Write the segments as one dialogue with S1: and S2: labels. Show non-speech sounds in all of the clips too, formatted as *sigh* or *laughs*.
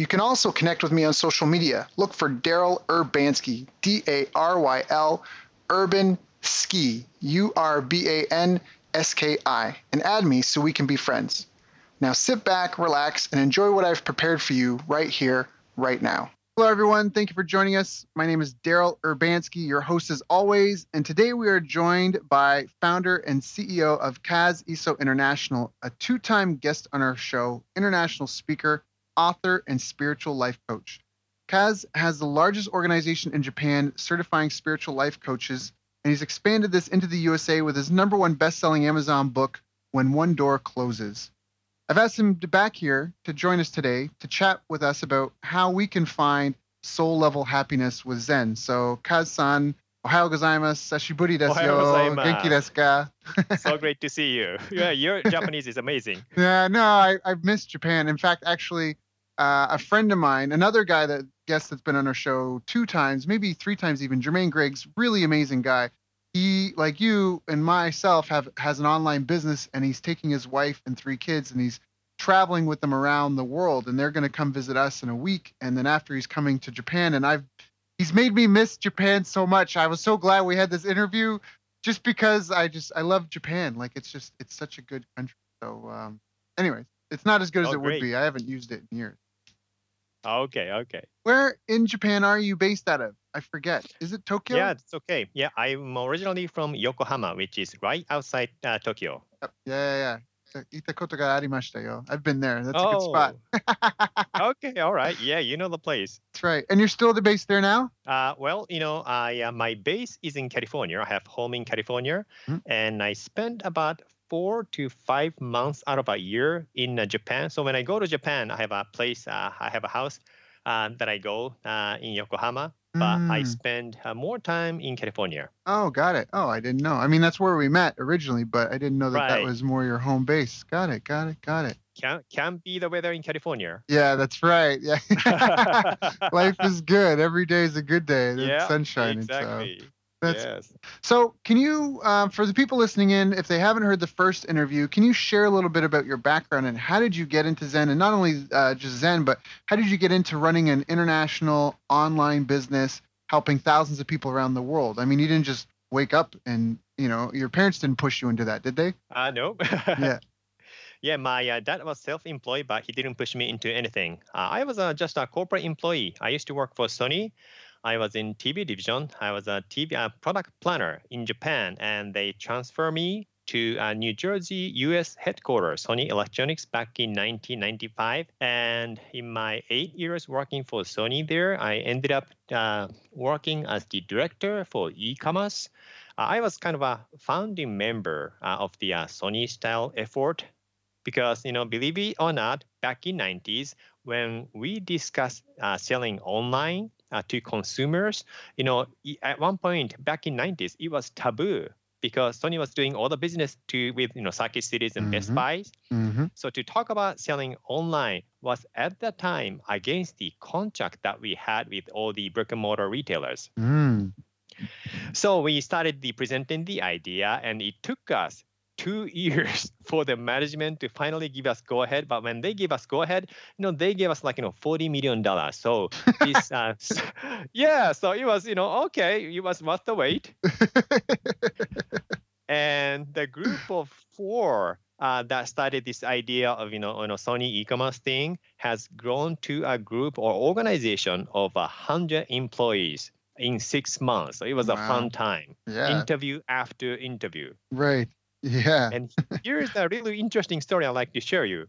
S1: You can also connect with me on social media. Look for Daryl Urbanski, D A R Y L, Urban Ski, U R B A N S K I, and add me so we can be friends. Now sit back, relax, and enjoy what I've prepared for you right here, right now. Hello, everyone. Thank you for joining us. My name is Daryl Urbanski, your host as always. And today we are joined by founder and CEO of Kaz Iso International, a two time guest on our show, international speaker, author, and spiritual life coach. Kaz has the largest organization in Japan certifying spiritual life coaches, and he's expanded this into the USA with his number one best selling Amazon book, When One Door Closes. I've asked him to back here to join us today to chat with us about how we can find soul level happiness with Zen. So, Kaz-san, Ohayo gozaimasu, sashiburi desu yo, genki desu ka? *laughs*
S2: so great to see you. Yeah, your *laughs* Japanese is amazing.
S1: Yeah, no, I, I've missed Japan. In fact, actually, uh, a friend of mine, another guy that guest that's been on our show two times, maybe three times even, Jermaine Griggs, really amazing guy. He, like you and myself, have has an online business, and he's taking his wife and three kids, and he's traveling with them around the world, and they're going to come visit us in a week. And then after he's coming to Japan, and I've he's made me miss Japan so much. I was so glad we had this interview, just because I just I love Japan. Like it's just it's such a good country. So, um, anyways, it's not as good as
S2: Oh,
S1: it
S2: great.
S1: would be. I haven't used it in years.
S2: Okay, okay.
S1: Where in Japan are you based out of? I forget. Is it Tokyo?
S2: Yeah, it's okay. Yeah, I'm originally from Yokohama, which is right outside uh, Tokyo.
S1: Yeah, yeah, yeah. Itakoto ga arimashita yo. I've been there. That's a good spot. *laughs*
S2: okay, all right. Yeah, you know the place.
S1: That's right. And you're still the base there now?
S2: Uh, well, you know, I uh, my base is in California. I have home in California,
S1: Mhm.
S2: and I spend about four to five months out of a year in uh, Japan. So when I go to Japan, I have a place. Uh, I have a house uh, that I go uh, in Yokohama, but I
S1: Mm.
S2: spend uh, more time in California.
S1: Oh, got it. Oh, I didn't know. I mean, that's where we met originally, but I didn't know that that was more your home base. Got it. Got it. Got it.
S2: Can can be the weather in California.
S1: Yeah, that's right. Yeah. *laughs* *laughs* Life is good. Every day is a good day. There's
S2: yeah,
S1: sunshine.
S2: exactly.
S1: So that's
S2: yes.
S1: So, can you, uh, for the people listening in, if they haven't heard the first interview, can you share a little bit about your background and how did you get into Zen? And not only uh, just Zen, but how did you get into running an international online business, helping thousands of people around the world? I mean, you didn't just wake up and, you know, your parents didn't push you into that, did they?
S2: Uh, no. *laughs*
S1: Yeah.
S2: Yeah, my uh, dad was self-employed, but he didn't push me into anything. Uh, I was uh, just a corporate employee. I used to work for Sony. I was in TV division. I was a TV uh, product planner in Japan, and they transferred me to uh, New Jersey, U.S. headquarters, Sony Electronics, back in 1995. And in my eight years working for Sony there, I ended up uh, working as the director for e-commerce. Uh, I was kind of a founding member uh, of the uh, Sony style effort because you know believe it or not back in 90s when we discussed selling online uh, to consumers you know at one point back in 90s it was taboo because sony was doing all the business to with you know circuit cities and best
S1: Mhm.
S2: buys
S1: Mm-hmm.
S2: so to talk about selling online was at that time against the contract that we had with all the brick and mortar retailers
S1: Mm.
S2: so we started the presenting the idea, and it took us two *laughs* years for the management to finally give us go ahead. But when they gave us go ahead, you know, they gave us like you know forty million dollars. So *laughs* this, uh, *laughs* yeah, so it was you know okay, it was worth the wait. and the group of four uh, that started this idea of you know, you know Sony e-commerce thing has grown to a group or organization of a hundred employees in six months. So it was a fun time.
S1: yeah.
S2: Interview after interview.
S1: right. Yeah.
S2: And here's a really interesting story I'd like to share you.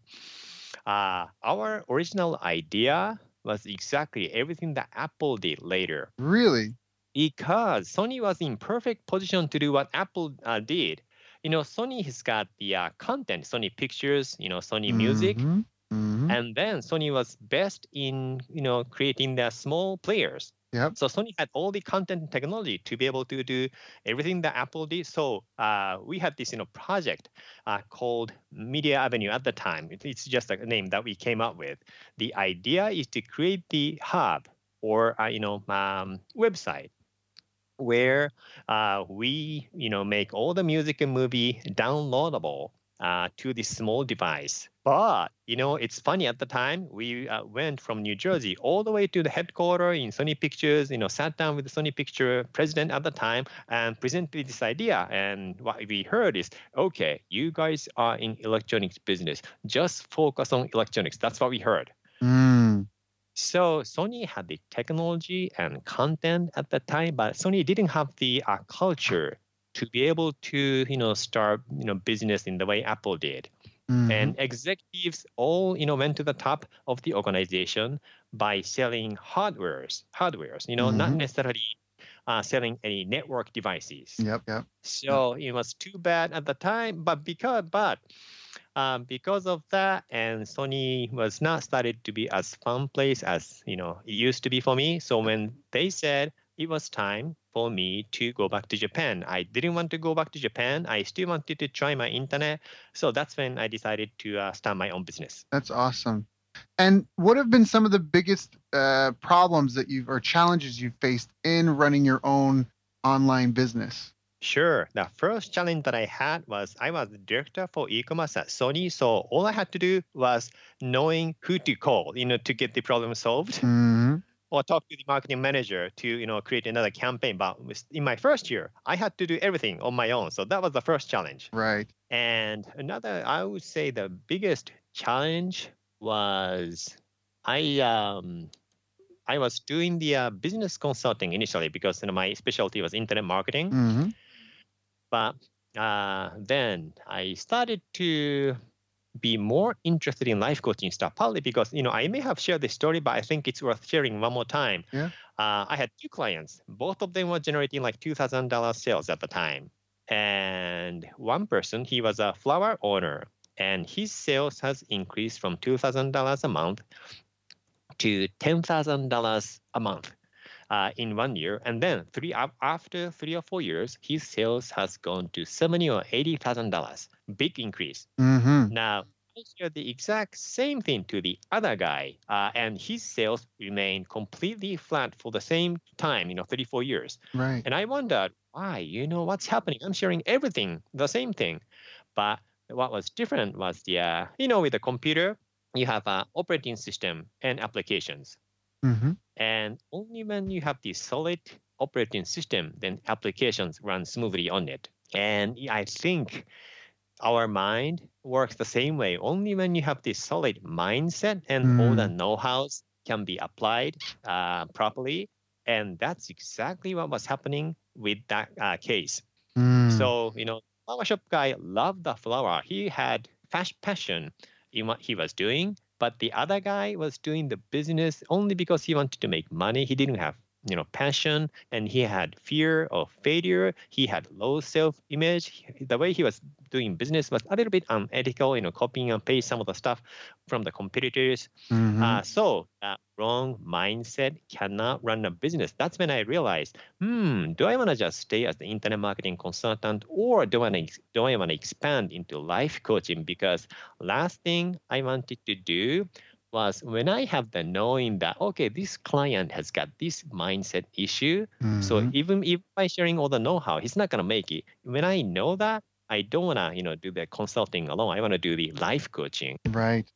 S2: Uh, our original idea was exactly everything that Apple did later
S1: really?
S2: because Sony was in perfect position to do what Apple uh, did. You know, Sony has got the uh, content, Sony Pictures, you know, Sony Music,
S1: Mhm. Mhm.
S2: and then Sony was best in you know creating the small players
S1: Yep.
S2: So Sony had all the content technology to be able to do everything that Apple did. So uh, we had this you know project uh, called Media Avenue at the time. It's just a name that we came up with. The idea is to create the hub or uh, you know um, website where uh, we you know make all the music and movie downloadable uh, to this small device. But you know, it's funny. At the time, we uh, went from New Jersey all the way to the headquarters in Sony Pictures. You know, sat down with the Sony Picture president at the time and presented this idea. And what we heard is, okay, you guys are in electronics business. Just focus on electronics. That's what we heard.
S1: Mm.
S2: So Sony had the technology and content at the time, but Sony didn't have the uh, culture to be able to, you know, start, you know, business in the way Apple did.
S1: Mhm.
S2: And executives all, you know, went to the top of the organization by selling hardwares, hardwares, you know, not
S1: Mhm.
S2: necessarily uh, selling any network devices.
S1: Yep. Yep.
S2: So it was too bad at the time, but because but um, because of that, and Sony was not started to be as fun place as you know it used to be for me. So when they said it was time for me to go back to Japan, I didn't want to go back to Japan. I still wanted to try my internet. So that's when I decided to uh, start my own business.
S1: That's awesome. And what have been some of the biggest uh, problems that you've or challenges you've faced in running your own online business?
S2: Sure. The first challenge that I had was I was the director for e-commerce at Sony. So all I had to do was knowing who to call, you know, to get the problem solved,
S1: hmm
S2: or talk to the marketing manager to, you know, create another campaign. But in my first year, I had to do everything on my own. So that was the first challenge.
S1: Right.
S2: And another, I would say, the biggest challenge was I um I was doing the uh, business consulting initially because you know, my specialty was internet marketing.
S1: hmm
S2: But uh, then I started to be more interested in life coaching stuff, partly because you know I may have shared this story, but I think it's worth sharing one more time.
S1: Yeah.
S2: Uh, I had two clients. Both of them were generating like two thousand dollars sales at the time, and one person he was a flower owner, and his sales has increased from two thousand dollars a month to ten thousand dollars a month uh, in one year, and then three after three or four years, his sales has gone to seventy or eighty thousand dollars. Big increase.
S1: hmm
S2: Now I shared the exact same thing to the other guy, uh, and his sales remain completely flat for the same time, you know, thirty four years.
S1: Right.
S2: And I wondered why, you know, what's happening? I'm sharing everything, the same thing. But what was different was the, uh, you know, with the computer, you have an operating system and applications.
S1: hmm
S2: And only when you have the solid operating system, then applications run smoothly on it. And I think our mind works the same way. Only when you have this solid mindset and all the know-hows can be applied uh, properly. And that's exactly what was happening with that uh, case.
S1: Mm.
S2: So, you know, flower shop guy loved the flower. He had passion in what he was doing, but the other guy was doing the business only because he wanted to make money. He didn't have, you know, passion and he had fear of failure. He had low self-image. The way he was doing business was a little bit unethical, you know, copying and paste some of the stuff from the competitors.
S1: Mhm.
S2: Uh, so that wrong mindset cannot run a business. That's when I realized, hmm, do I want to just stay as the internet marketing consultant, or do I ex- do I want to expand into life coaching? Because last thing I wanted to do was when I have the knowing that okay, this client has got this mindset issue. So
S1: Mhm.
S2: even if by sharing all the know-how, he's not gonna make it. When I know that, I don't wanna, you know, do the consulting alone. I want to do the life coaching.
S1: right.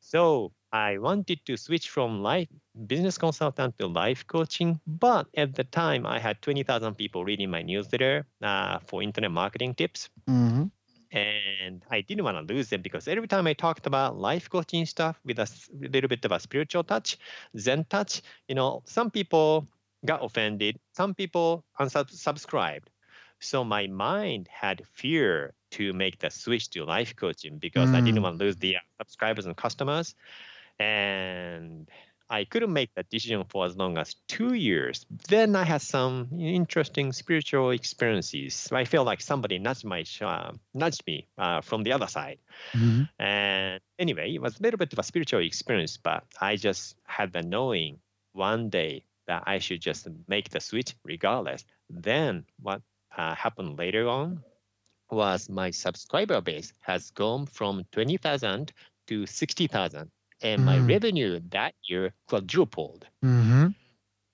S2: So I wanted to switch from life business consultant to life coaching, but at the time I had 20,000 people reading my newsletter uh, for internet marketing tips.
S1: hmm
S2: And I didn't want to lose them because every time I talked about life coaching stuff with a little bit of a spiritual touch, Zen touch, you know, some people got offended, some people unsubscribed. So my mind had fear to make the switch to life coaching because I didn't
S1: Mm.
S2: want to lose the uh, subscribers and customers. And I couldn't make that decision for as long as two years. Then I had some interesting spiritual experiences. I felt like somebody nudged my uh, nudged me uh, from the other side.
S1: hmm
S2: And anyway, it was a little bit of a spiritual experience, but I just had the knowing one day that I should just make the switch regardless. Then what uh, happened later on was my subscriber base has gone from 20,000 to 60,000 and my
S1: Mm.
S2: revenue that year quadrupled.
S1: Mm-hmm.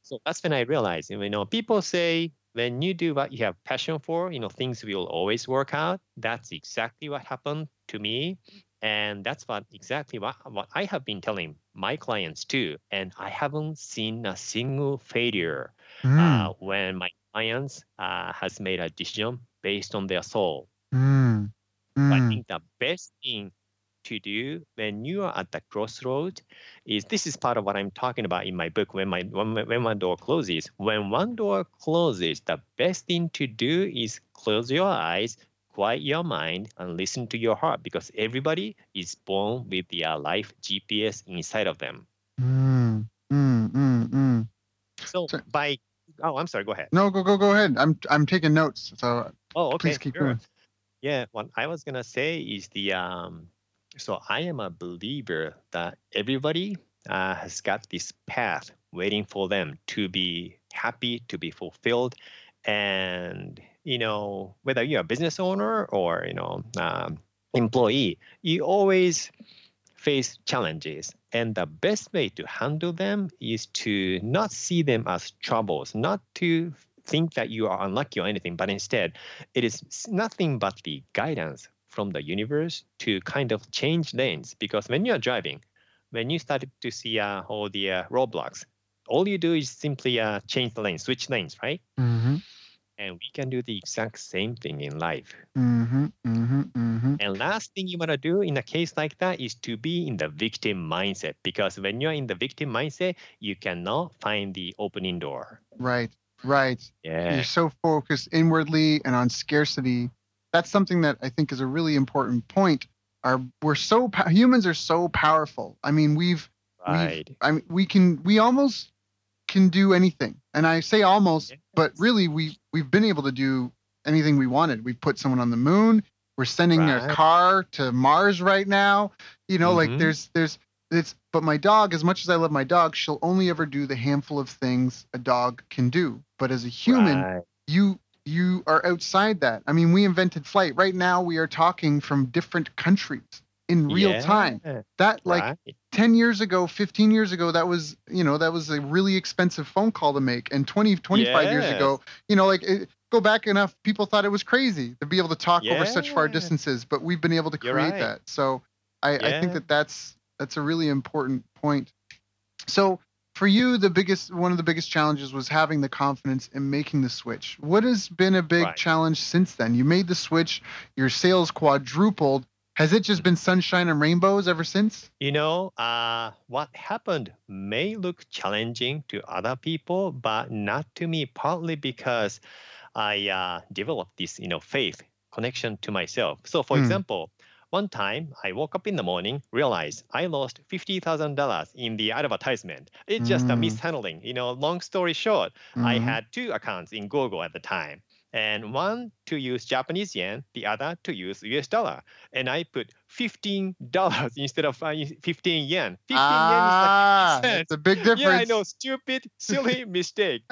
S2: So that's when I realized, you know, people say when you do what you have passion for, you know, things will always work out. That's exactly what happened to me. And that's what exactly what, what I have been telling my clients too. And I haven't seen a single failure
S1: Mm.
S2: uh, when my clients uh, has made a decision based on their soul.
S1: Mm.
S2: I
S1: Mm.
S2: think the best thing to do when you are at the crossroad is this is part of what I'm talking about in my book. When my when, when one door closes, when one door closes, the best thing to do is close your eyes, quiet your mind, and listen to your heart because everybody is born with their life GPS inside of them.
S1: Mm. Mm. Mm. Mm.
S2: So by oh, I'm sorry. Go ahead.
S1: No, go go go ahead. I'm I'm taking notes. So
S2: Oh, okay.
S1: please keep
S2: sure.
S1: going.
S2: Yeah, what I was gonna say is the um, so I am a believer that everybody uh, has got this path waiting for them to be happy, to be fulfilled, and you know whether you're a business owner or you know um, employee, you always face challenges, and the best way to handle them is to not see them as troubles, not to think that you are unlucky or anything, but instead it is nothing but the guidance from the universe to kind of change lanes. Because when you're driving, when you started to see uh, all the uh, roadblocks, all you do is simply uh, change the lane, switch lanes, right?
S1: Mm-hmm.
S2: And we can do the exact same thing in life.
S1: Mm-hmm. Mm-hmm. Mm-hmm.
S2: And last thing you want to do in a case like that is to be in the victim mindset. Because when you're in the victim mindset, you cannot find the opening door.
S1: Right. Right.
S2: Yeah.
S1: You're so focused inwardly and on scarcity. That's something that I think is a really important point. Our we're so humans are so powerful. I mean, we've
S2: Right.
S1: I mean, we can we almost can do anything, and I say almost, but really we we've been able to do anything we wanted. We put someone on the moon. We're sending a car to Mars right now. You know, like
S2: Mhm.
S1: there's there's it's. But my dog, as much as I love my dog, she'll only ever do the handful of things a dog can do. But as a human,
S2: Right.
S1: you you are outside that. I mean, we invented flight. Right now, we are talking from different countries in real time. That like
S2: right.
S1: 10 years ago 15 years ago that was you know that was a really expensive phone call to make and 20 25 years ago you know like it, go back enough people thought it was crazy to be able to talk over such far distances but we've been able to
S2: You're
S1: create
S2: right.
S1: that so I, I think that that's that's a really important point so for you the biggest one of the biggest challenges was having the confidence in making the switch what has been a big
S2: Right.
S1: challenge since then you made the switch your sales quadrupled has it just been sunshine and rainbows ever since
S2: You know, uh, what happened may look challenging to other people, but not to me, partly because I uh, developed this, you know, faith connection to myself. So, for
S1: Hmm.
S2: example, one time I woke up in the morning, realized I lost $50,000 in the advertisement. It's just a
S1: Hmm.
S2: mishandling. You know, long story short, I
S1: Mhm.
S2: had two accounts in Google at the time. And one to use Japanese yen, the other to use US dollar. And I put $15 *laughs* instead of uh, 15 yen. 15
S1: ah,
S2: yen is
S1: it's a big difference.
S2: yeah, I know, stupid, silly *laughs* mistake.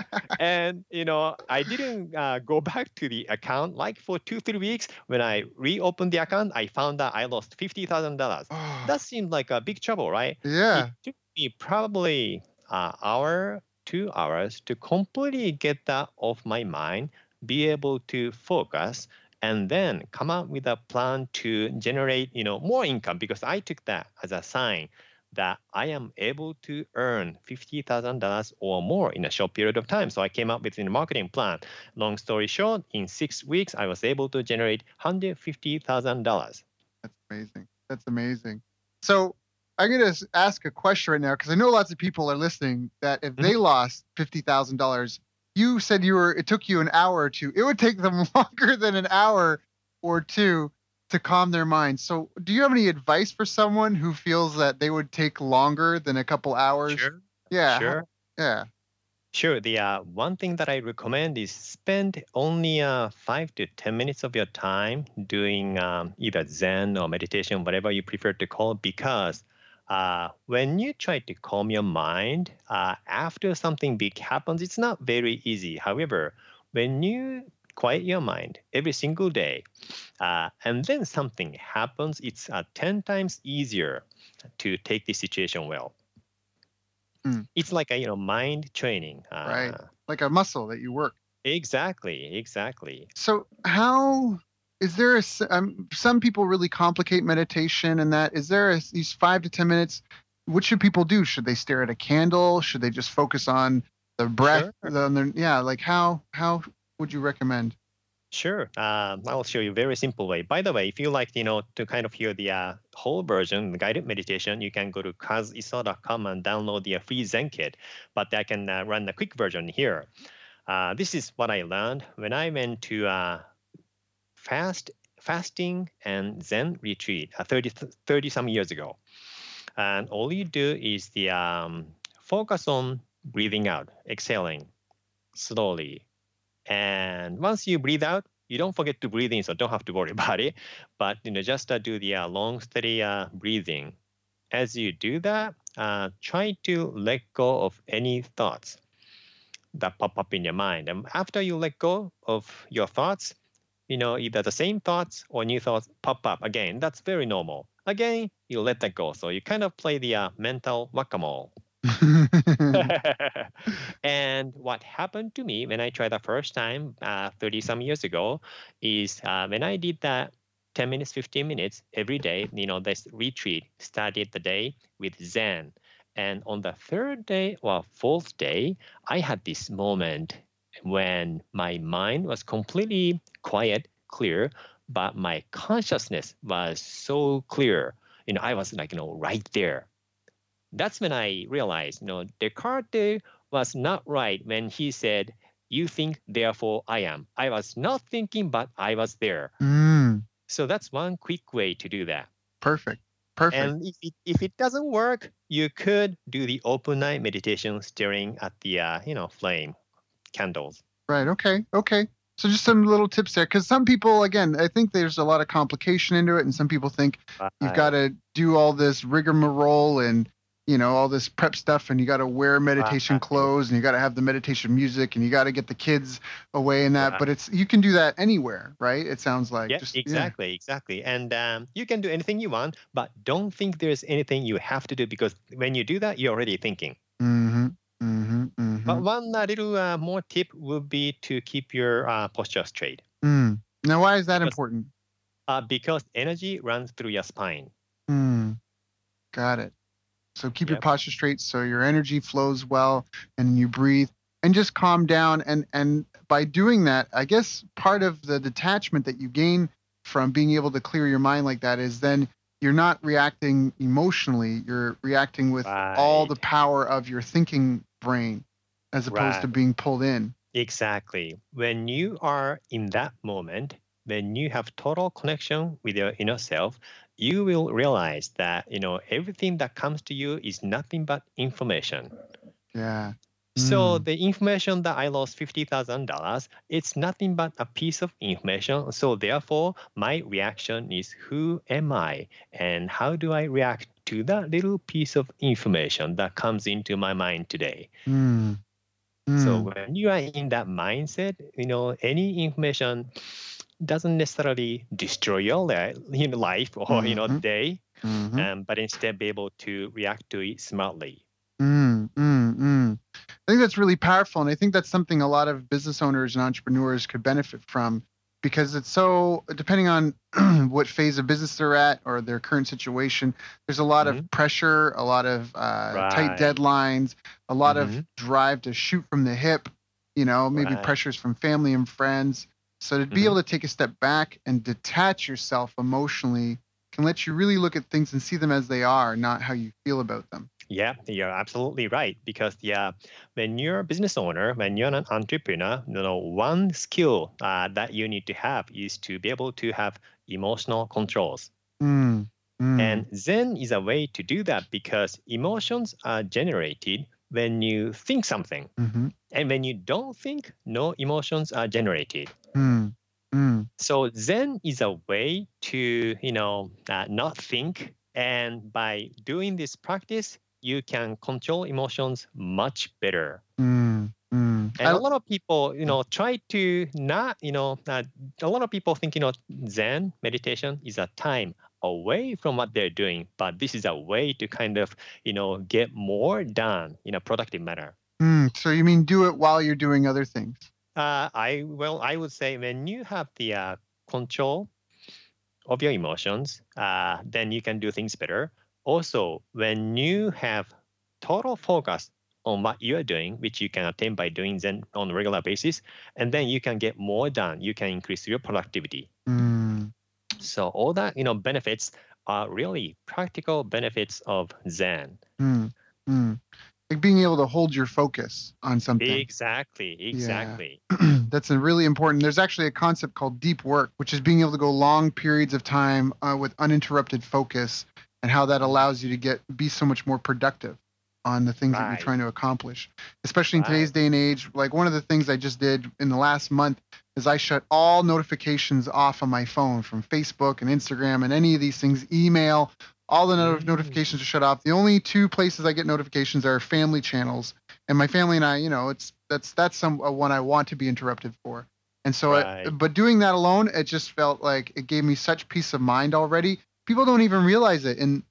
S2: and, you know, I didn't uh, go back to the account like for two, three weeks. When I reopened the account, I found that I lost $50,000.
S1: Oh,
S2: That seemed like a big trouble, right?
S1: yeah.
S2: It took me probably an hour, two hours to completely get that off my mind, be able to focus, and then come up with a plan to generate, you know, more income because I took that as a sign that I am able to earn $50,000 or more in a short period of time. So I came up with a marketing plan. Long story short, in six weeks, I was able to generate $150,000.
S1: That's amazing. That's amazing. So I'm gonna ask a question right now because I know lots of people are listening that if
S2: Mm-hmm.
S1: they lost fifty thousand dollars, you said you were it took you an hour or two. It would take them *laughs* longer than an hour or two to calm their mind. So do you have any advice for someone who feels that they would take longer than a couple hours? Sure. Yeah.
S2: Sure.
S1: Yeah.
S2: Sure. The uh, one thing that I recommend is spend only uh, five to ten minutes of your time doing um, either Zen or meditation, whatever you prefer to call, it, because uh, when you try to calm your mind uh, after something big happens, it's not very easy. However, when you quiet your mind every single day, uh, and then something happens, it's uh, 10 times easier to take the situation well.
S1: Mm.
S2: It's like a you know mind training. Uh,
S1: Right. Like a muscle that you work.
S2: Exactly. Exactly.
S1: So how is there a um, some people really complicate meditation and that is there a, these five to ten minutes? What should people do? Should they stare at a candle? Should they just focus on the breath?
S2: Sure.
S1: The, on their- yeah, like how how would you recommend?
S2: Sure. Um, I'll show you a very simple way. By the way, if you like, you know, to kind of hear the uh, whole version, the guided meditation, you can go to kaziso.com and download the uh, free Zen kit. But I can uh, run the quick version here. Uh, this is what I learned when I went to uh, fast fasting and Zen retreat uh, 30, 30 some years ago. And all you do is the um, focus on breathing out, exhaling slowly, and once you breathe out, you don't forget to breathe in, so don't have to worry *laughs* about it. But you know, just uh, do the uh, long, steady uh, breathing. As you do that, uh, try to let go of any thoughts that pop up in your mind. And after you let go of your thoughts, you know, either the same thoughts or new thoughts pop up again. That's very normal. Again, you let that go. So you kind of play the uh, mental whack-a-mole. *laughs* *laughs* and what happened to me when I tried the first time, uh, 30 some years ago, is uh, when I did that 10 minutes, 15 minutes every day, you know, this retreat started the day with Zen. And on the third day or fourth day, I had this moment when my mind was completely quiet, clear, but my consciousness was so clear. You know, I was like, you know, right there that's when I realized, you know, Descartes was not right when he said, "You think, therefore I am." I was not thinking, but I was there.
S1: mm,
S2: So that's one quick way to do that.
S1: perfect. Perfect.
S2: And if it, if it doesn't work, you could do the open night meditation, staring at the uh, you know flame candles.
S1: Right. Okay. Okay. So just some little tips there, because some people, again, I think there's a lot of complication into it, and some people think you've
S2: Uh,
S1: got to do all this rigmarole and you know all this prep stuff, and you got to wear meditation
S2: Right.
S1: clothes, and you got to have the meditation music, and you got to get the kids away and that. But it's you can do that anywhere, right? It sounds like.
S2: yeah,
S1: Just-
S2: exactly, exactly. And um, you can do anything you want, but don't think there's anything you have to do because when you do that, you're already thinking.
S1: Mm-hmm. Mm-hmm. Mm-hmm.
S2: But one uh, little uh, more tip would be to keep your uh, posture straight
S1: mm. Now, why is that
S2: Because-
S1: important?
S2: uh, because energy runs through your spine.
S1: Mm. Got it. So keep your posture straight so your energy flows well and you breathe and just calm down and and by doing that, I guess part of the detachment that you gain from being able to clear your mind like that is then you're not reacting emotionally, you're reacting with all the power of your thinking brain as opposed to being pulled in.
S2: Exactly. When you are in that moment, when you have total connection with your inner self, you will realize that you know everything that comes to you is nothing but information.
S1: Yeah.
S2: So
S1: Mm.
S2: the information that I lost fifty thousand dollars, it's nothing but a piece of information. So therefore, my reaction is who am I and how do I react to that little piece of information that comes into my mind today?
S1: Mm.
S2: So
S1: Mm.
S2: when you are in that mindset, you know, any information doesn't necessarily destroy your li- life or you know
S1: Mhm.
S2: day,
S1: Mhm.
S2: um, but instead be able to react to it smartly.
S1: Mm, mm, mm. I think that's really powerful. And I think that's something a lot of business owners and entrepreneurs could benefit from because it's so, depending on *clears throat* what phase of business they're at or their current situation, there's a lot of pressure, a lot of uh, tight deadlines, a lot of
S2: Mhm.
S1: drive to shoot from the hip, you know, maybe
S2: Right.
S1: pressures from family and friends. So to be
S2: Mhm.
S1: able to take a step back and detach yourself emotionally can let you really look at things and see them as they are, not how you feel about them.
S2: Yeah, you're absolutely right. Because yeah, when you're a business owner, when you're an entrepreneur, you know, one skill uh, that you need to have is to be able to have emotional controls.
S1: Mm, mm.
S2: And Zen is a way to do that because emotions are generated when you think something.
S1: Mhm.
S2: And when you don't think, no emotions are generated.
S1: Mm, mm,
S2: So Zen is a way to, you know, uh, not think And by doing this practice, you can control emotions much better.
S1: Mm, mm.
S2: And a lot of people, you know, try to not, you know, uh, a lot of people think, you know, Zen meditation is a time away from what they're doing, but this is a way to kind of, you know, get more done in a productive manner.
S1: mm, so you mean do it while you're doing other things?
S2: Uh, I well, I would say when you have the uh, control of your emotions, uh, then you can do things better. Also, when you have total focus on what you are doing, which you can attain by doing Zen on a regular basis, and then you can get more done. You can increase your productivity.
S1: Mm,
S2: So all that you know benefits are really practical benefits of Zen.
S1: mm, mm. Like being able to hold your focus on something.
S2: Exactly, exactly. *clears throat*
S1: That's a really important. There's actually a concept called deep work, which is being able to go long periods of time uh, with uninterrupted focus, and how that allows you to get be so much more productive on the things that you're trying to accomplish. Especially in
S2: Right.
S1: today's day and age, like one of the things I just did in the last month is I shut all notifications off on my phone from Facebook and Instagram and any of these things, email. All the not-
S2: Mm.
S1: notifications are shut off. The only two places I get notifications are family channels and my family and I, you know, it's that's that's some uh, one I want to be interrupted for. And so, I, but doing that alone, it just felt like it gave me such peace of mind already. People don't even realize it, and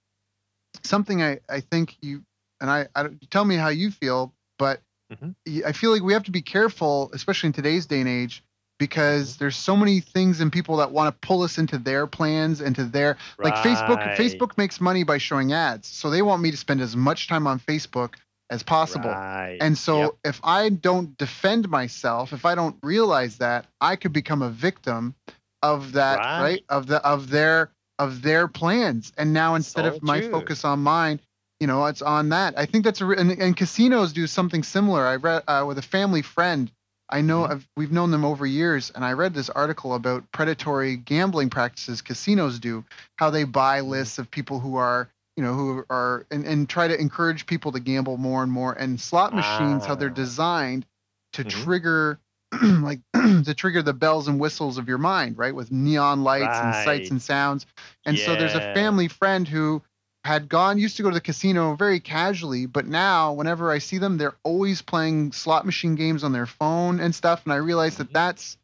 S1: something I I think you and I, I don't- tell me how you feel, but
S2: Mhm.
S1: y- I feel like we have to be careful, especially in today's day and age,
S2: Mm-hmm.
S1: because there's so many things and people that want to pull us into their plans, into their like Facebook. Facebook makes money by showing ads, so they want me to spend as much time on Facebook as possible.
S2: Right.
S1: And so
S2: Yep.
S1: if I don't defend myself, if I don't realize that, I could become a victim of that, right?
S2: Right.
S1: Of the of their of their plans. And now instead of my focus on mine, you know, it's on that. I think that's a re- and, and casinos do something similar. I read uh, with a family friend. I know
S2: Mhm.
S1: I've, we've known them over years, and I read this article about predatory gambling practices casinos do, how they buy
S2: Mm-hmm.
S1: lists of people who are you know who are and, and try to encourage people to gamble more and more and slot machines how they're
S2: Ah.
S1: designed to
S2: Mhm.
S1: trigger *clears throat* like *clears throat* to trigger the bells and whistles of your mind right? With neon lights and sights and sounds. And so there's a family friend who had gone used to go to the casino very casually but now whenever i see them they're always playing slot machine games on their phone and stuff. And i realize that
S2: Mhm.
S1: that's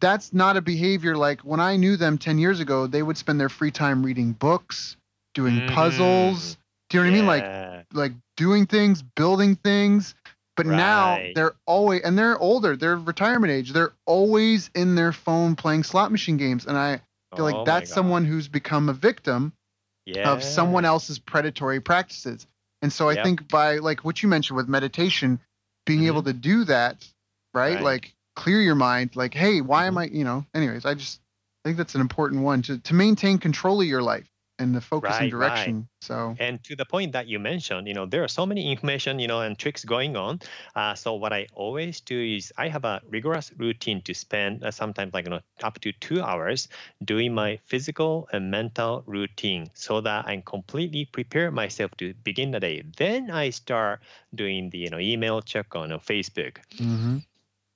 S1: that's not a behavior like when i knew them 10 years ago they would spend their free time reading books doing puzzles. Do you know what i mean? Like like doing things, building things. But now they're always and they're older, they're retirement age. They're always in their phone playing slot machine games. And I feel
S2: Oh
S1: like that's someone who's become a victim of someone else's predatory practices. And so I
S2: Yep.
S1: think by like what you mentioned with meditation, being able to do that, right?
S2: Right.
S1: Like clear your mind, like, hey, why am
S2: Mhm.
S1: I, you know, anyways, I just I think that's an important one to to maintain control of your life and the focus and
S2: Right, right.
S1: direction. So
S2: And to the point that you mentioned, you know, there are so many information, you know, and tricks going on. Uh, so what I always do is I have a rigorous routine to spend uh, sometimes like you know up to two hours doing my physical and mental routine, so that I completely prepare myself to begin the day. Then I start doing the you know email check on uh, Facebook.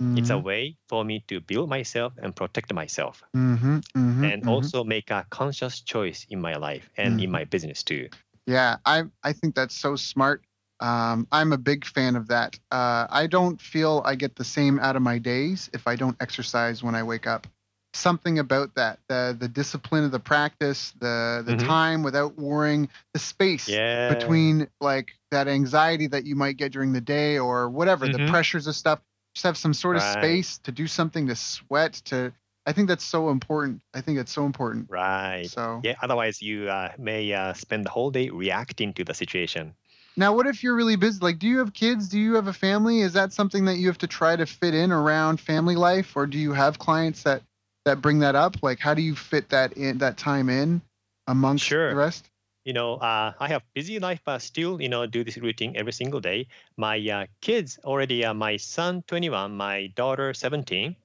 S1: Mhm,
S2: It's a
S1: mhm,
S2: way for me to build myself and protect myself,
S1: mhm, mhm,
S2: and
S1: mhm.
S2: also make a conscious choice in my life and in
S1: Mhm.
S2: my business too.
S1: Yeah, I I think that's so smart. Um, I'm a big fan of that. Uh, I don't feel I get the same out of my days if I don't exercise when I wake up. Something about that, the the discipline of the practice, the the
S2: Mhm.
S1: time without worrying, the space
S2: Yeah.
S1: between like that anxiety that you might get during the day or whatever, the pressures of stuff. Just have some sort of
S2: Right.
S1: space to do something, to sweat, to. I think that's so important. I think it's so important.
S2: Right.
S1: So
S2: Yeah, otherwise you uh, may uh, spend the whole day reacting to the situation.
S1: Now, what if you're really busy? Like, do you have kids? Do you have a family? Is that something that you have to try to fit in around family life, or do you have clients that that bring that up? Like, how do you fit that in that time in amongst
S2: Sure.
S1: the rest?
S2: You know, uh, I have busy life, but still, you know, do this routine every single day. My uh, kids already, uh, my son 21, my daughter 17,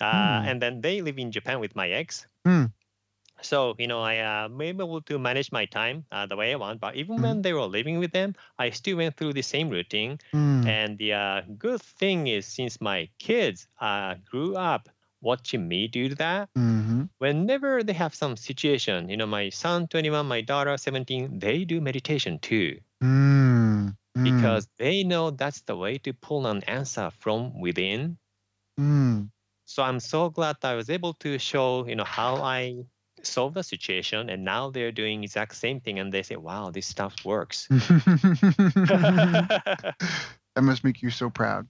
S2: uh,
S1: Hmm.
S2: and then they live in Japan with my ex.
S1: Hmm.
S2: So, you know, I uh, may able to manage my time uh, the way I want, but even
S1: Mhm.
S2: when they were living with them, I still went through the same routine.
S1: Hmm.
S2: And the uh, good thing is, since my kids uh, grew up watching me do that.
S1: Mm-hmm.
S2: Whenever they have some situation, you know, my son 21, my daughter 17, they do meditation too
S1: Mm. Mm.
S2: because they know that's the way to pull an answer from within.
S1: Mm.
S2: So I'm so glad that I was able to show, you know, how I solve the situation and now they're doing exact same thing and they say, wow, this stuff works. *laughs* *laughs*
S1: that must make you so proud.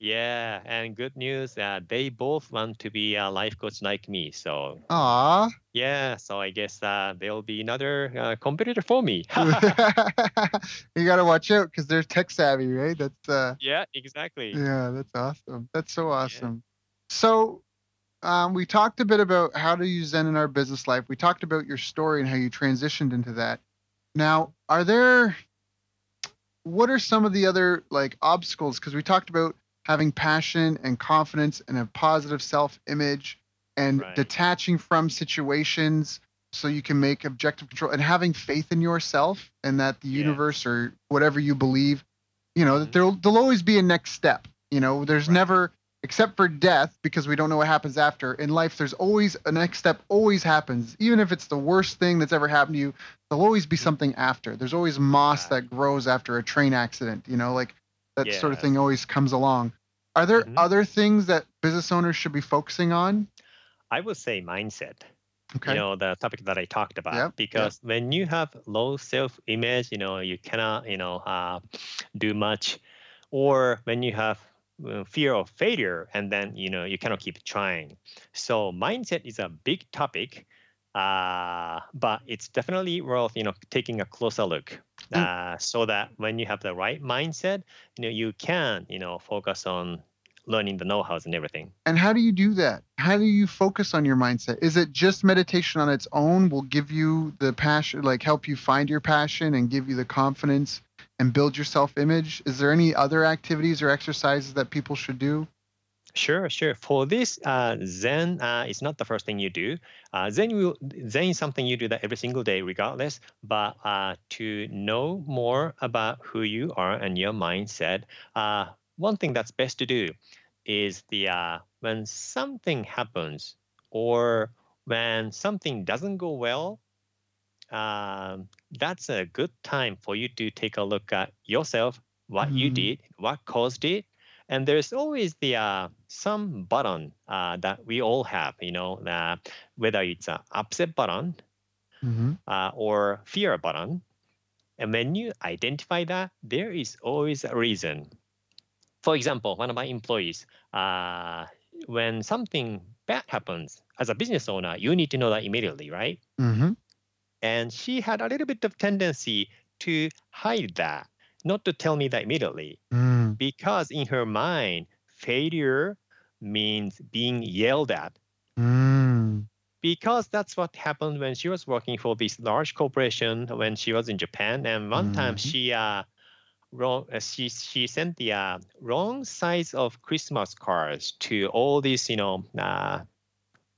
S2: Yeah, and good news that they both want to be a life coach like me. So
S1: ah,
S2: yeah, so I guess uh, they'll be another uh, competitor for me. *laughs*
S1: you *laughs* gotta watch out because they're tech savvy, right? That's uh
S2: yeah, exactly.
S1: yeah, that's awesome. That's so awesome. So um, we talked a bit about how to use Zen in our business life. We talked about your story and how you transitioned into that. Now, are there what are some of the other like obstacles? Because we talked about having passion and confidence and a positive self-image and
S2: Right.
S1: detaching from situations so you can make objective control and having faith in yourself and that the
S2: Yeah.
S1: universe or whatever you believe, you know, that
S2: Mhm.
S1: there'll there'll always be a next step. You know, there's
S2: Right.
S1: never except for death because we don't know what happens after in life there's always a next step always happens even if it's the worst thing that's ever happened to you there'll always be something after there's always moss that grows after a train accident you know like that sort of thing always comes along are there
S2: Mhm.
S1: other things that business owners should be focusing on?
S2: I would say mindset.
S1: okay.
S2: You know the topic that i talked about. Because when you have low self-image you know you cannot you know uh, do much. Or when you have uh, fear of failure and then you know you cannot keep trying. So mindset is a big topic uh, but it's definitely worth you know taking a closer look.
S1: Mm.
S2: uh, so that when you have the right mindset you know you can you know focus on learning the know-hows and everything.
S1: And how do you do that? How do you focus on your mindset? Is it just meditation on its own will give you the passion like help you find your passion and give you the confidence and build your self-image? Is there any other activities or exercises that people should do
S2: Sure, sure. For this, uh, Zen uh, is not the first thing you do. Uh, Zen, will, Zen is something you do that every single day, regardless. But uh, to know more about who you are and your mindset, uh, one thing that's best to do is the uh, when something happens or when something doesn't go well, um, that's a good time for you to take a look at yourself, what you
S1: Mm.
S2: did, what caused it, and there's always the uh, some button uh, that we all have you know uh, whether it's an upset button
S1: mm-hmm.
S2: uh, or fear button and when you identify that there is always a reason for example one of my employees uh, when something bad happens as a business owner you need to know that immediately right
S1: Mm-hmm.
S2: and she had a little bit of tendency to hide that not to tell me that immediately
S1: Mm.
S2: because in her mind, failure means being yelled at.
S1: Mm.
S2: Because that's what happened when she was working for this large corporation when she was in Japan. And one time
S1: Mhm.
S2: she uh, wrong, uh, she she sent the uh, wrong size of Christmas cards to all these you know uh,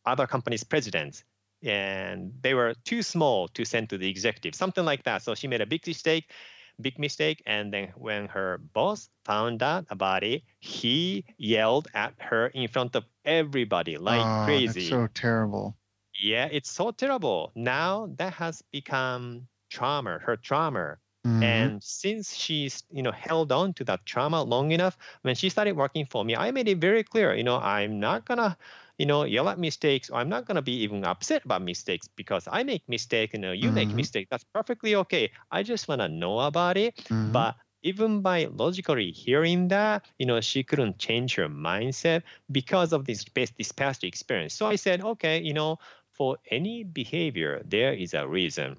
S2: other companies' presidents. And they were too small to send to the executive, something like that. So she made a big mistake big mistake. And then when her boss found out about it, he yelled at her in front of everybody like
S1: Oh,
S2: crazy.
S1: That's so terrible.
S2: Yeah, it's so terrible. Now that has become trauma, her trauma.
S1: Mhm.
S2: And since she's, you know, held on to that trauma long enough, when she started working for me, I made it very clear, you know, I'm not gonna, you know, yell at mistakes, I'm not gonna be even upset about mistakes because I make mistake, you know, you make
S1: Mhm.
S2: mistake. That's perfectly okay. I just wanna know about it.
S1: Mhm.
S2: But even by logically hearing that, you know, she couldn't change her mindset because of this past, this past experience. So I said, okay, you know, for any behavior, there is a reason.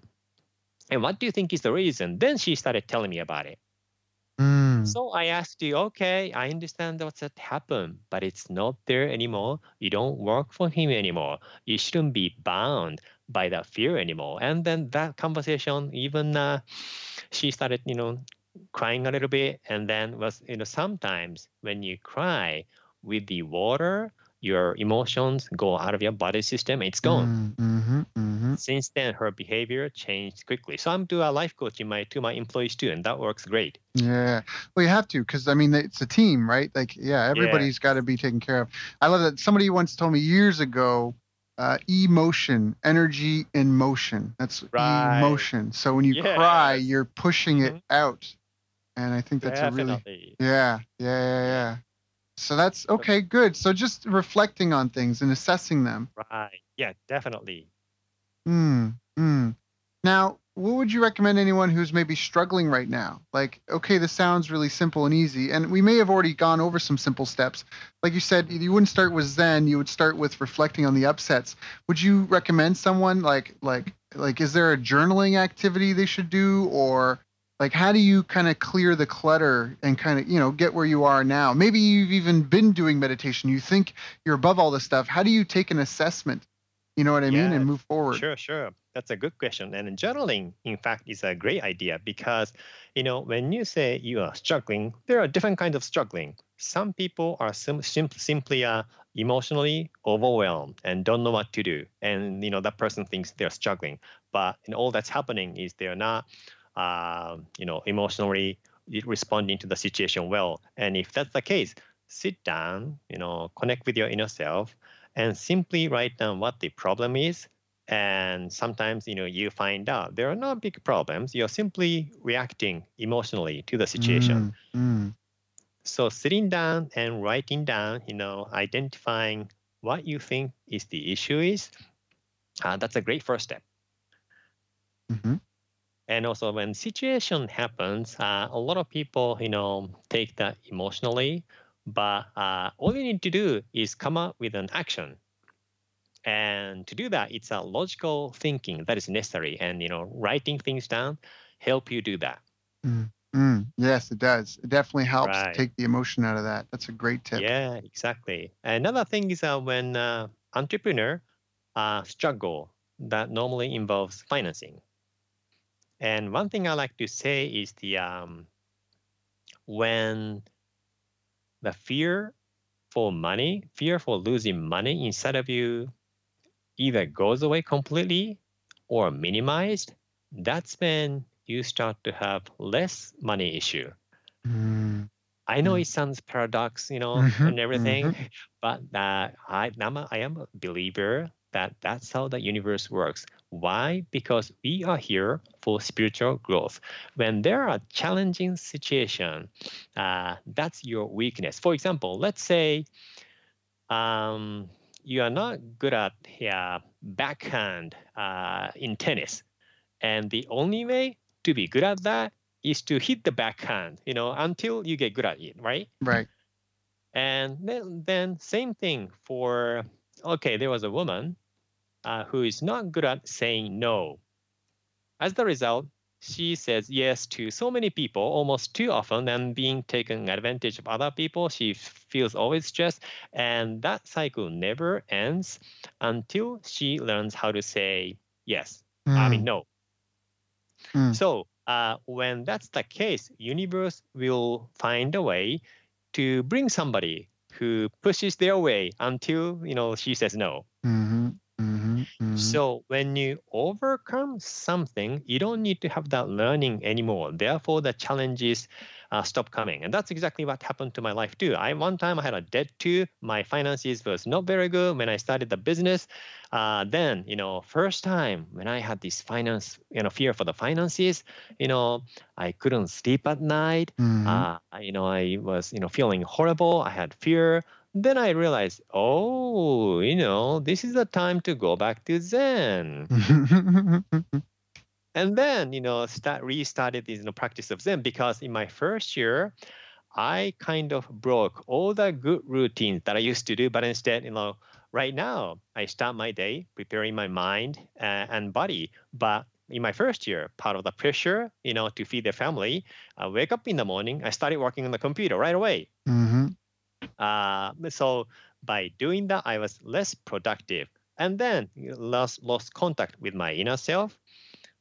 S2: And what do you think is the reason? Then she started telling me about it.
S1: Mm.
S2: So I asked you, okay, I understand what's happened, but it's not there anymore. You don't work for him anymore. You shouldn't be bound by that fear anymore. And then that conversation, even uh, she started, you know, crying a little bit. And then was, you know, sometimes when you cry with the water, your emotions go out of your body system, it's gone.
S1: Mm-hmm, mm-hmm.
S2: Since then, her behavior changed quickly. So I'm doing a life coaching my to my employees too, and that works great.
S1: Yeah. Well, you have to because I mean it's a team, right? Like, yeah, everybody's got to be taken care of. I love that. Somebody once told me years ago, uh, emotion, energy in motion. That's
S2: Right.
S1: emotion. So when you cry, you're pushing it
S2: Mhm.
S1: out, and I think that's a really yeah, yeah, yeah, yeah. So that's okay, good. So just reflecting on things and assessing them.
S2: Right. Yeah, definitely.
S1: Mm, mm. Now, what would you recommend anyone who's maybe struggling right now? Like, okay, this sounds really simple and easy, and we may have already gone over some simple steps. Like you said, you wouldn't start with Zen; you would start with reflecting on the upsets. Would you recommend someone like like like is there a journaling activity they should do, or like how do you kind of clear the clutter and kind of you know get where you are now? Maybe you've even been doing meditation. You think you're above all this stuff. How do you take an assessment? You know what I mean, and move forward.
S2: Sure, sure. That's a good question. And journaling, in fact, is a great idea because, you know, when you say you are struggling, there are different kinds of struggling. Some people are sim- sim- simply uh, emotionally overwhelmed and don't know what to do. And, you know, that person thinks they're struggling. But you know, all that's happening is they're not, uh, you know, emotionally responding to the situation well. And if that's the case, sit down, you know, connect with your inner self and simply write down what the problem is and sometimes you know you find out there are no big problems you're simply reacting emotionally to the situation
S1: Mm, mm.
S2: so sitting down and writing down you know identifying what you think is the issue is uh, that's a great first step
S1: Mhm.
S2: And also when situation happens uh, a lot of people you know take that emotionally but uh, all you need to do is come up with an action and to do that it's a logical thinking that is necessary and you know writing things down help you do that
S1: Mm, yes, it does. It definitely helps
S2: Right.
S1: take the emotion out of that. That's a great tip.
S2: yeah exactly another thing is uh, when uh, entrepreneur uh, struggle that normally involves financing and one thing i like to say is the um, when the fear for money fear for losing money inside of you either goes away completely or minimized that's when you start to have less money issue
S1: Mm,
S2: I know
S1: Mm.
S2: it sounds paradox, you know,
S1: Mhm,
S2: and everything, but uh, I, I'm a, I am a believer that that's how the universe works. Why? Because we are here for spiritual growth. When there are challenging situation, uh, that's your weakness. For example, let's say um, you are not good at uh, backhand uh, in tennis, and the only way to be good at that is to hit the backhand, you know, until you get good at it, right?
S1: right.
S2: And then, then same thing for okay, there was a woman uh, who is not good at saying no. As the result, she says yes to so many people almost too often and being taken advantage of other people. She feels always stressed, and that cycle never ends until she learns how to say yes. I mean
S1: Mm,
S2: no.
S1: Mm.
S2: So uh, when that's the case, universe will find a way to bring somebody who pushes their way until you know she says no.
S1: mhm, mhm, mhm.
S2: So when you overcome something, you don't need to have that learning anymore. Therefore, the challenges uh, stop coming, and that's exactly what happened to my life too. I one time I had a debt too. My finances was not very good when I started the business. Uh, then you know, first time when I had this finance, you know, fear for the finances, you know, I couldn't sleep at night.
S1: Mhm.
S2: Uh, you know, I was, you know, feeling horrible. I had fear. Then I realized, oh, you know, this is the time to go back to Zen. *laughs* And then, you know, start restarted this you know, practice of Zen because in my first year, I kind of broke all the good routines that I used to do, but instead, you know, right now I start my day preparing my mind uh, and body. But in my first year, part of the pressure, you know, to feed the family, I wake up in the morning, I started working on the computer right away.
S1: Mhm.
S2: Uh, so by doing that, I was less productive, and then lost lost contact with my inner self.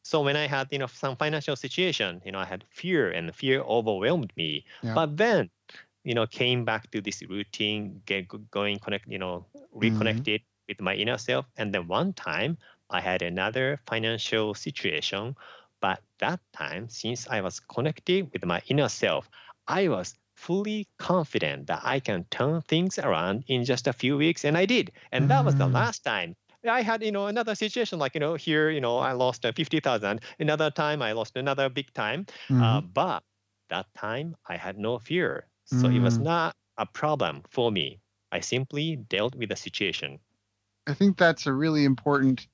S2: So when I had you know some financial situation, you know, I had fear, and fear overwhelmed me.
S1: Yeah.
S2: But then, you know, came back to this routine, get going, connect, you know, reconnected mm-hmm. with my inner self. And then one time I had another financial situation. But that time, since I was connected with my inner self, I was fully confident that I can turn things around in just a few weeks. And I did. And that was the mm. last time I had, you know, another situation like, you know, here, you know, I lost uh, 50,000. Another time I lost another big time. Uh, mm-hmm. Uh, but that time I had no fear. So mm-hmm. it was mm. not a problem for me. I simply dealt with the situation.
S1: I think that's a really important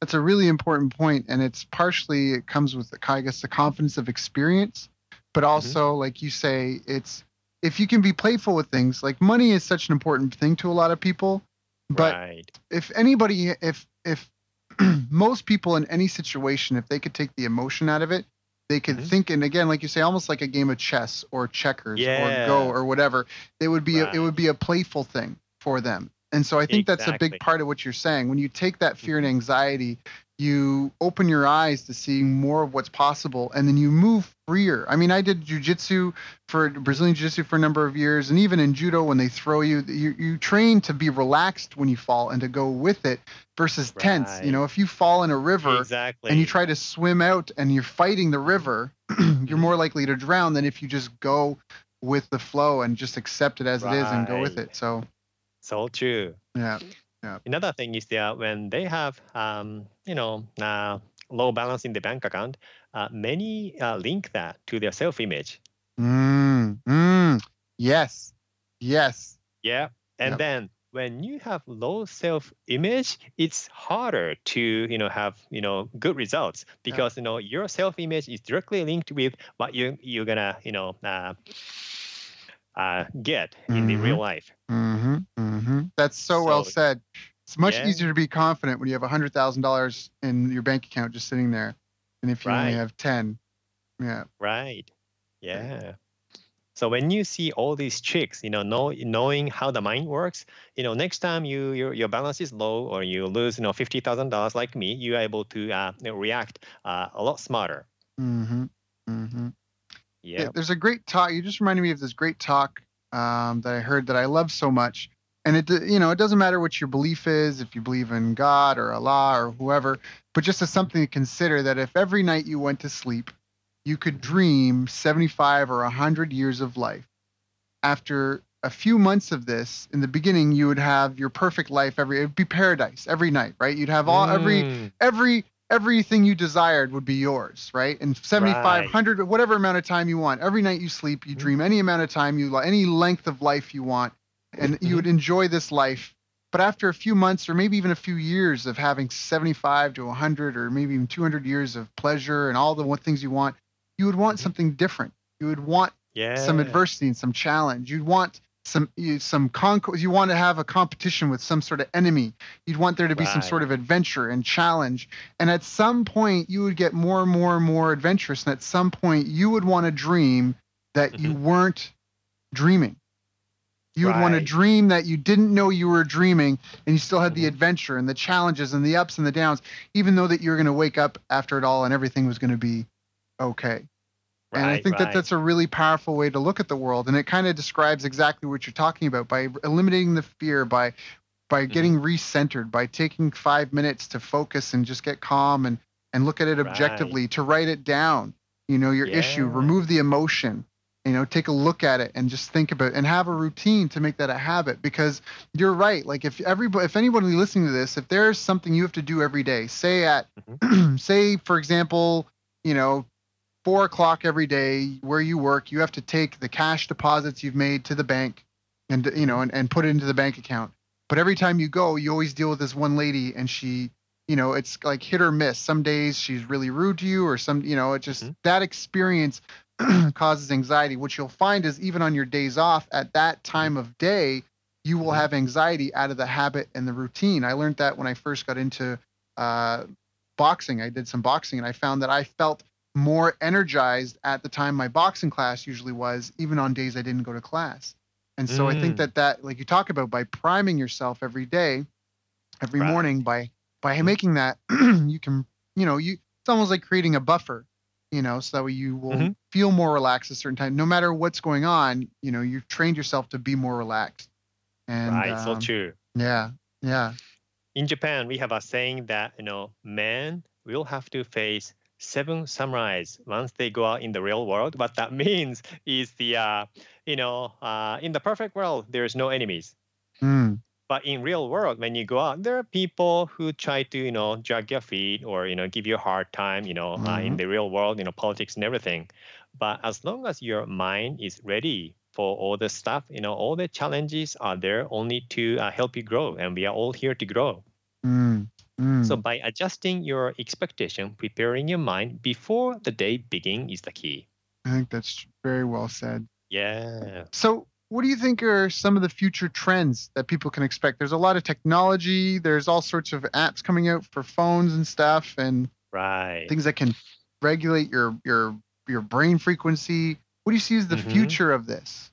S1: that's a really important point and it's partially it comes with the I guess the confidence of experience, but mm-hmm. also mm-hmm. like you say it's if you can be playful with things, like money is such an important thing to a lot of people, but right. if anybody, if if *clears throat* most people in any situation, if they could take the emotion out of it, they could mm-hmm. think, and again, like you say, almost like a game of chess or checkers yeah. or Go or whatever. they would be right. a, it would be a playful thing for them. And so I think exactly. that's a big part of what you're saying. When you take that fear and mm-hmm. anxiety you open your eyes to seeing more of what's possible and then you move freer. I mean, I did jujitsu for Brazilian jiu-jitsu for a number of years and even in judo when they throw you, you you train to be relaxed when you fall and to go with it versus right. tense. You know, if you fall in a river
S2: exactly.
S1: and you try to swim out and you're fighting the river, *clears throat* you're mm-hmm. more likely to drown than if you just go with the flow and just accept it as right. it is and go with it. So
S2: so true.
S1: Yeah.
S2: Yeah. Another thing is that when they have, um, you know, uh, low balance in the bank account, uh, many uh, link that to their self-image.
S1: Mm, mm, yes, yes.
S2: Yeah, and yep. then when you have low self-image, it's harder to you know have you know good results because you know your self-image is directly linked with what you you're gonna you know uh, uh, get in mm-hmm. the real life.
S1: Mm-hmm. Mm-hmm. That's so, so, well said. It's much yeah. easier to be confident when you have hundred thousand dollars in your bank account just sitting there, than if you right. only have ten. Yeah.
S2: Right. Yeah. So when you see all these tricks, you know, know, knowing how the mind works, you know, next time you your, your balance is low or you lose, you know, fifty thousand dollars like me, you're able to uh, react uh, a lot smarter.
S1: Mm-hmm. Mm-hmm.
S2: Yeah.
S1: There's a great talk. You just reminded me of this great talk um, that I heard that I love so much. And it, you know, it doesn't matter what your belief is, if you believe in God or Allah or whoever, but just as something to consider that if every night you went to sleep, you could dream 75 or 100 years of life. After a few months of this, in the beginning, you would have your perfect life every, it'd be paradise every night, right? You'd have all, mm. every, every, everything you desired would be yours, right? And 7,500, right. whatever amount of time you want. Every night you sleep, you mm-hmm. dream any amount of time you any length of life you want, and mm-hmm. you would enjoy this life. But after a few months, or maybe even a few years of having 75 to 100, or maybe even 200 years of pleasure and all the things you want, you would want mm-hmm. something different. You would want yeah. some adversity and some challenge. You'd want some some conquest. You want to have a competition with some sort of enemy. You'd want there to be right. some sort of adventure and challenge. And at some point, you would get more and more and more adventurous. And at some point, you would want to dream that mm-hmm. you weren't dreaming. You would right. want to dream that you didn't know you were dreaming, and you still had mm-hmm. the adventure and the challenges and the ups and the downs, even though that you were going to wake up after it all and everything was going to be okay. Right, and I think right. that that's a really powerful way to look at the world, and it kind of describes exactly what you're talking about by eliminating the fear, by by mm-hmm. getting recentered, by taking five minutes to focus and just get calm and and look at it objectively, right. to write it down. You know your yeah. issue, remove the emotion. You know, take a look at it and just think about it, and have a routine to make that a habit. Because you're right. Like if everybody, if anybody listening to this, if there's something you have to do every day, say at, mm-hmm. *clears throat* say for example, you know, four o'clock every day where you work, you have to take the cash deposits you've made to the bank and you know and, and put it into the bank account. But every time you go, you always deal with this one lady and she, you know, it's like hit or miss. Some days she's really rude to you or some, you know, it just mm-hmm. that experience *clears throat* causes anxiety. What you'll find is even on your days off at that time of day, you will mm-hmm. have anxiety out of the habit and the routine. I learned that when I first got into uh, boxing. I did some boxing and I found that I felt more energized at the time my boxing class usually was, even on days I didn't go to class. And so mm. I think mm. that that, like you talk about, by priming yourself every day, every right. morning, by by mm. making that, *clears throat* you can, you know, you it's almost like creating a buffer, you know, so that way you will mm-hmm. feel more relaxed at a certain time, no matter what's going on. You know, you've trained yourself to be more relaxed. And
S2: right, um, so true.
S1: Yeah. Yeah.
S2: In Japan, we have a saying that you know men will have to face seven samurais once they go out in the real world. What that *laughs* means is the uh, you know uh, in the perfect world there's no enemies.
S1: Mm.
S2: But in real world, when you go out, there are people who try to, you know, drag your feet or, you know, give you a hard time, you know, uh, in
S1: Mhm.
S2: the real world, you know, politics and everything. But as long as your mind is ready for all the stuff, you know, all the challenges are there only to uh, help you grow. And we are all here to grow.
S1: Mm. Mm.
S2: So by adjusting your expectation, preparing your mind before the day begin is the key.
S1: I think that's very well said.
S2: Yeah.
S1: So, what do you think are some of the future trends that people can expect? There's a lot of technology. There's all sorts of apps coming out for phones and stuff, and
S2: Right.
S1: things that can regulate your your your brain frequency. What do you see as the
S2: Mhm.
S1: future of this?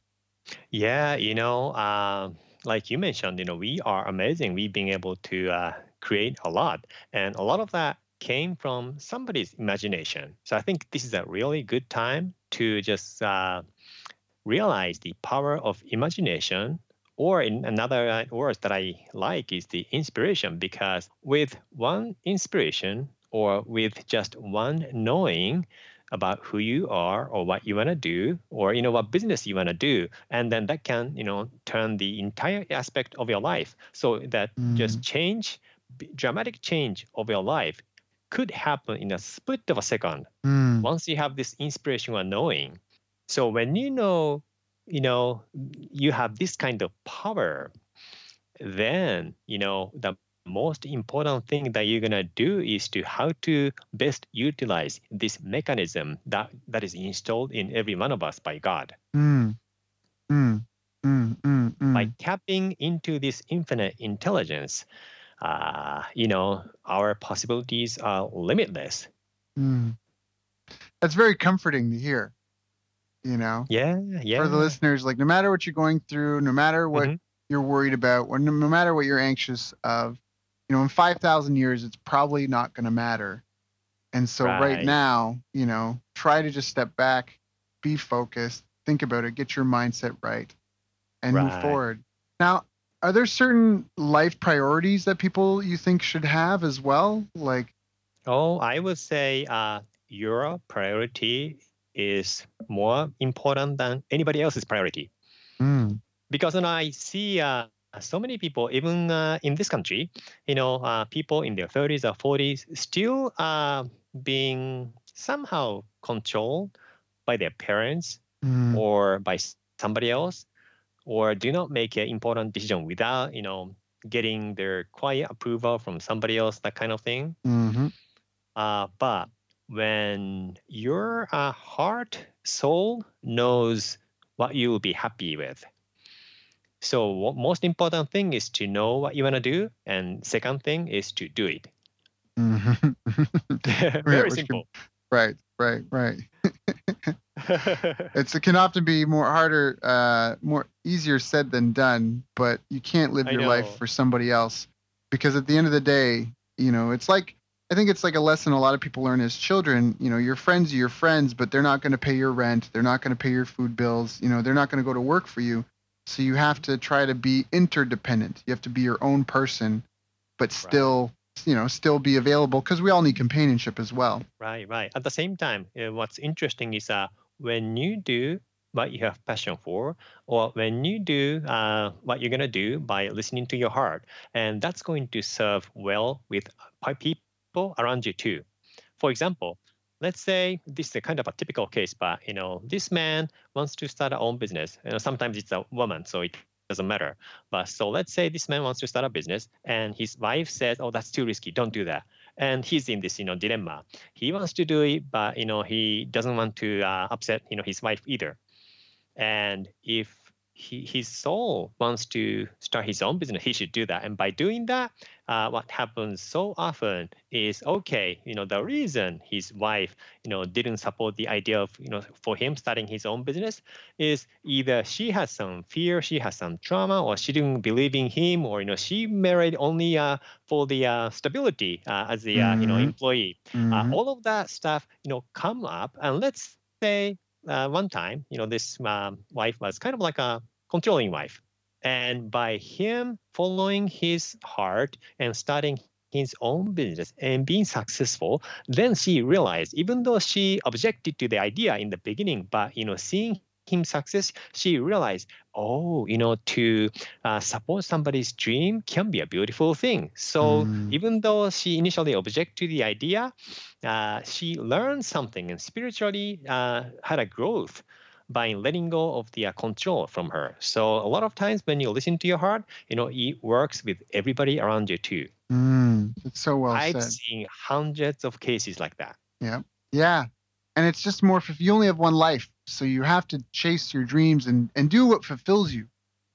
S2: Yeah, you know, um, like you mentioned, you know, we are amazing. We've been able to uh, create a lot, and a lot of that came from somebody's imagination. So I think this is a really good time to just uh, realize the power of imagination. Or in another uh, words that I like is the inspiration, because with one inspiration or with just one knowing, about who you are or what you want to do or you know what business you want to do and then that can you know turn the entire aspect of your life so that just change b- dramatic change of your life could happen in a split of a second
S1: Mm.
S2: once you have this inspiration or knowing so when you know you know you have this kind of power then you know the most important thing that you're going to do is to how to best utilize this mechanism that that is installed in every one of us by god.
S1: Mm. Mm.
S2: by tapping into this infinite intelligence uh, you know our possibilities are limitless
S1: Mm. That's very comforting to hear. You know,
S2: yeah yeah
S1: for the listeners, like no matter what you're going through, no matter what
S2: Mhm.
S1: you're worried about, or no, matter what you're anxious of, you know, in 5,000 years, it's probably not going to matter. And so right.
S2: Right.
S1: now, you know, try to just step back, be focused, think about it, get your mindset right, and move forward. Now, are there certain life priorities that people you think should have as well? Like,
S2: Oh, I would say uh, your priority is more important than anybody else's priority.
S1: mm,
S2: Because when I see uh, so many people, even uh, in this country, you know, uh, people in their 30s or 40s still uh, being somehow controlled by their parents
S1: mm,
S2: or by somebody else, or do not make an important decision without, you know, getting their quiet approval from somebody else, that kind of thing.
S1: mhm,
S2: Uh, but when your uh, heart, soul knows what you will be happy with. So what most important thing is to know what you want to do, and second thing is to do it.
S1: mhm. *laughs* *laughs*
S2: Very
S1: which
S2: simple.
S1: right, right, right. *laughs* *laughs* It's it can often be more harder, uh, more easier said than done. But you can't live
S2: I
S1: your life for somebody else because at the end of the day, you know, it's like I think it's like a lesson a lot of people learn as children. You know, your friends are your friends, but they're not going to pay your rent. They're not going to pay your food bills. You know, they're not going to go to work for you. So you have to try to be interdependent. You have to be your own person, but still, you know, still be available because we all need companionship as well.
S2: Right, right. At the same time, uh, what's interesting is uh, when you do what you have passion for, or when you do uh, what you're gonna do by listening to your heart, and that's going to serve well with people around you too. For example, let's say this is a kind of a typical case, but you know, this man wants to start a own business. You know, sometimes it's a woman, so it doesn't matter. But so let's say this man wants to start a business, and his wife says, "Oh, that's too risky. Don't do that." And he's in this, you know, dilemma. He wants to do it, but you know, he doesn't want to uh, upset, you know, his wife either. And if he, his soul wants to start his own business, he should do that. And by doing that, uh, what happens so often is okay, you know, the reason his wife, you know, didn't support the idea of, you know, for him starting his own business is either she has some fear, she has some trauma, or she didn't believe in him, or you know, she married only uh, for the uh, stability uh, as the uh, you know
S1: Mhm.
S2: employee. Uh,
S1: Mhm.
S2: all of that stuff, you know, come up, and let's say uh, one time, you know, this um, wife was kind of like a controlling wife, And by him following his heart and starting his own business and being successful, then she realized, even though she objected to the idea in the beginning, but you know, seeing him success, she realized, oh, you know, to uh, support somebody's dream can be a beautiful thing. So
S1: Mm.
S2: even though she initially objected to the idea, uh, she learned something and spiritually uh, had a growth by letting go of the uh, control from her. So a lot of times when you listen to your heart, you know, it works with everybody around you too.
S1: Mm, it's so well
S2: I've
S1: said.
S2: seen hundreds of cases like that.
S1: Yeah. Yeah. And it's just more if you only have one life. So you have to chase your dreams and, and do what fulfills you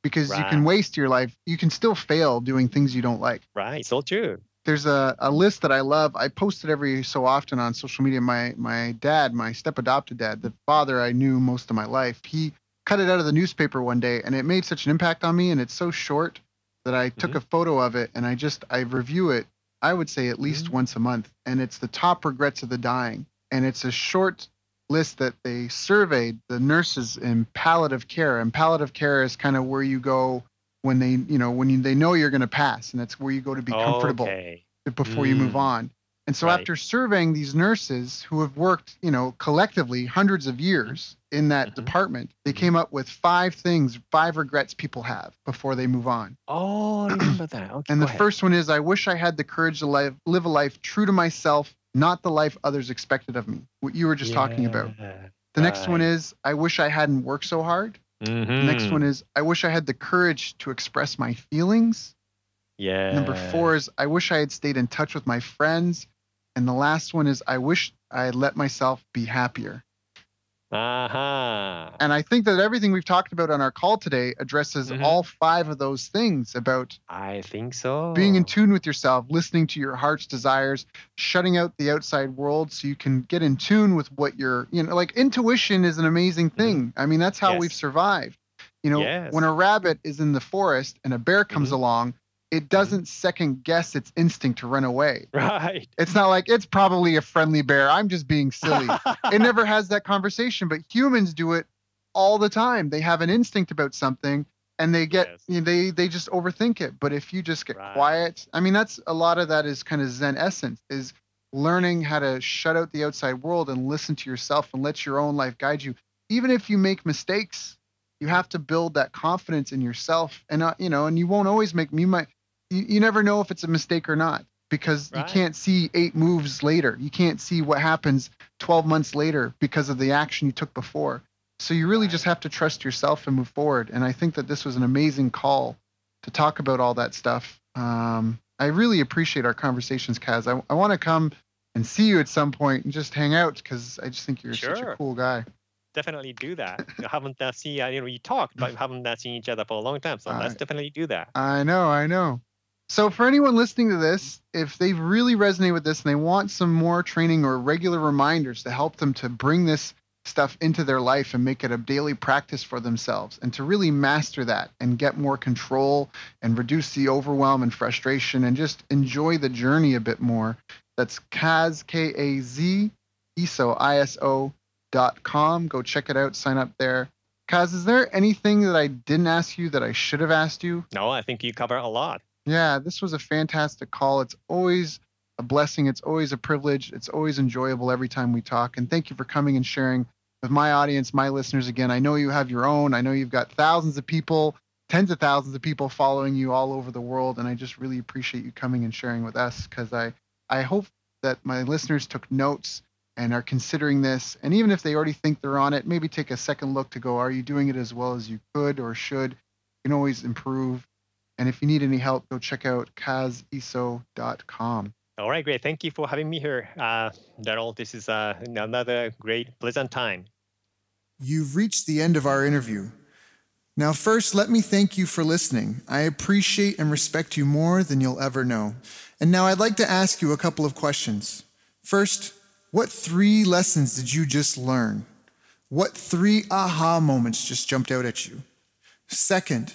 S1: because you can waste your life. You can still fail doing things you don't like.
S2: Right. So true.
S1: There's a, a list that I love. I post it every so often on social media. My my dad, my step adopted dad, the father I knew most of my life, he cut it out of the newspaper one day and it made such an impact on me and it's so short that I took
S2: Mhm.
S1: a photo of it and I just I review it I would say at least
S2: Mhm.
S1: once a month and it's the top regrets of the dying and it's a short list that they surveyed the nurses in palliative care and palliative care is kind of where you go when they you know when you, they know you're going to pass and that's where you go to be comfortable
S2: Okay.
S1: before you move
S2: Mm.
S1: on. And so
S2: Right.
S1: after surveying these nurses who have worked, you know, collectively hundreds of years in that
S2: Mhm.
S1: department, they
S2: Mhm.
S1: came up with five things, five regrets people have before they move on.
S2: Oh, I remember that. *clears throat* Okay.
S1: And the
S2: ahead.
S1: first one is I wish I had the courage to live, live a life true to myself, not the life others expected of me. What you were just talking about.
S2: Yeah.
S1: The next one is I wish I hadn't worked so hard. The mm-hmm.
S2: next
S1: one is I wish I had the courage to express my feelings.
S2: Yeah.
S1: Number four is I wish I had stayed in touch with my friends. And the last one is I wish I had let myself be happier.
S2: Uh-huh.
S1: And I think that everything we've talked about on our call today addresses
S2: Mhm.
S1: all five of those things about
S2: I think so.
S1: being in tune with yourself, listening to your heart's desires, shutting out the outside world so you can get in tune with what you're, you know, like intuition is an amazing thing. I mean, that's how we've survived. You know,
S2: Yes.
S1: when a rabbit is in the forest and a bear comes
S2: Mhm.
S1: along, it doesn't second guess its instinct to run away.
S2: Right.
S1: It's not like it's probably a friendly bear. I'm just being silly. *laughs* it never has that conversation, but humans do it all the time. They have an instinct about something and they get
S2: Yes.
S1: you know, they they just overthink it. But if you just get
S2: Right.
S1: quiet, I mean that's a lot of that is kind of Zen essence is learning how to shut out the outside world and listen to yourself and let your own life guide you. Even if you make mistakes, you have to build that confidence in yourself and uh, you know, and you won't always make you might you, you never know if it's a mistake or not because
S2: Right.
S1: you can't see eight moves later. You can't see what happens 12 months later because of the action you took before. So you really just have to trust yourself and move forward. And I think that this was an amazing call to talk about all that stuff. Um, I really appreciate our conversations, Kaz. I, I want to come and see you at some point and just hang out because I just think you're such a cool guy.
S2: definitely do that. You haven't uh, seen, uh, you know, you talked, but haven't uh, seen each other for a long time. So *laughs* let's definitely do that.
S1: I know, I know. So for anyone listening to this, if they really resonate with this and they want some more training or regular reminders to help them to bring this stuff into their life and make it a daily practice for themselves and to really master that and get more control and reduce the overwhelm and frustration and just enjoy the journey a bit more, that's Kaz K A Z ISO ISO dot com. Go check it out, sign up there. Kaz, is there anything that I didn't ask you that I should have asked you?
S2: No, I think you cover a lot.
S1: Yeah, this was a fantastic call. It's always a blessing. It's always a privilege. It's always enjoyable every time we talk. And thank you for coming and sharing with my audience, my listeners again. I know you have your own. I know you've got thousands of people, tens of thousands of people following you all over the world. And I just really appreciate you coming and sharing with us because I, I hope that my listeners took notes and are considering this. And even if they already think they're on it, maybe take a second look to go, are you doing it as well as you could or should? You can always improve. And if you need any help, go check out kaziso.com.
S2: All right, great. Thank you for having me here, uh, Daryl. This is uh, another great, pleasant time.
S1: You've reached the end of our interview. Now, first, let me thank you for listening. I appreciate and respect you more than you'll ever know. And now I'd like to ask you a couple of questions. First, what three lessons did you just learn? What three aha moments just jumped out at you? Second,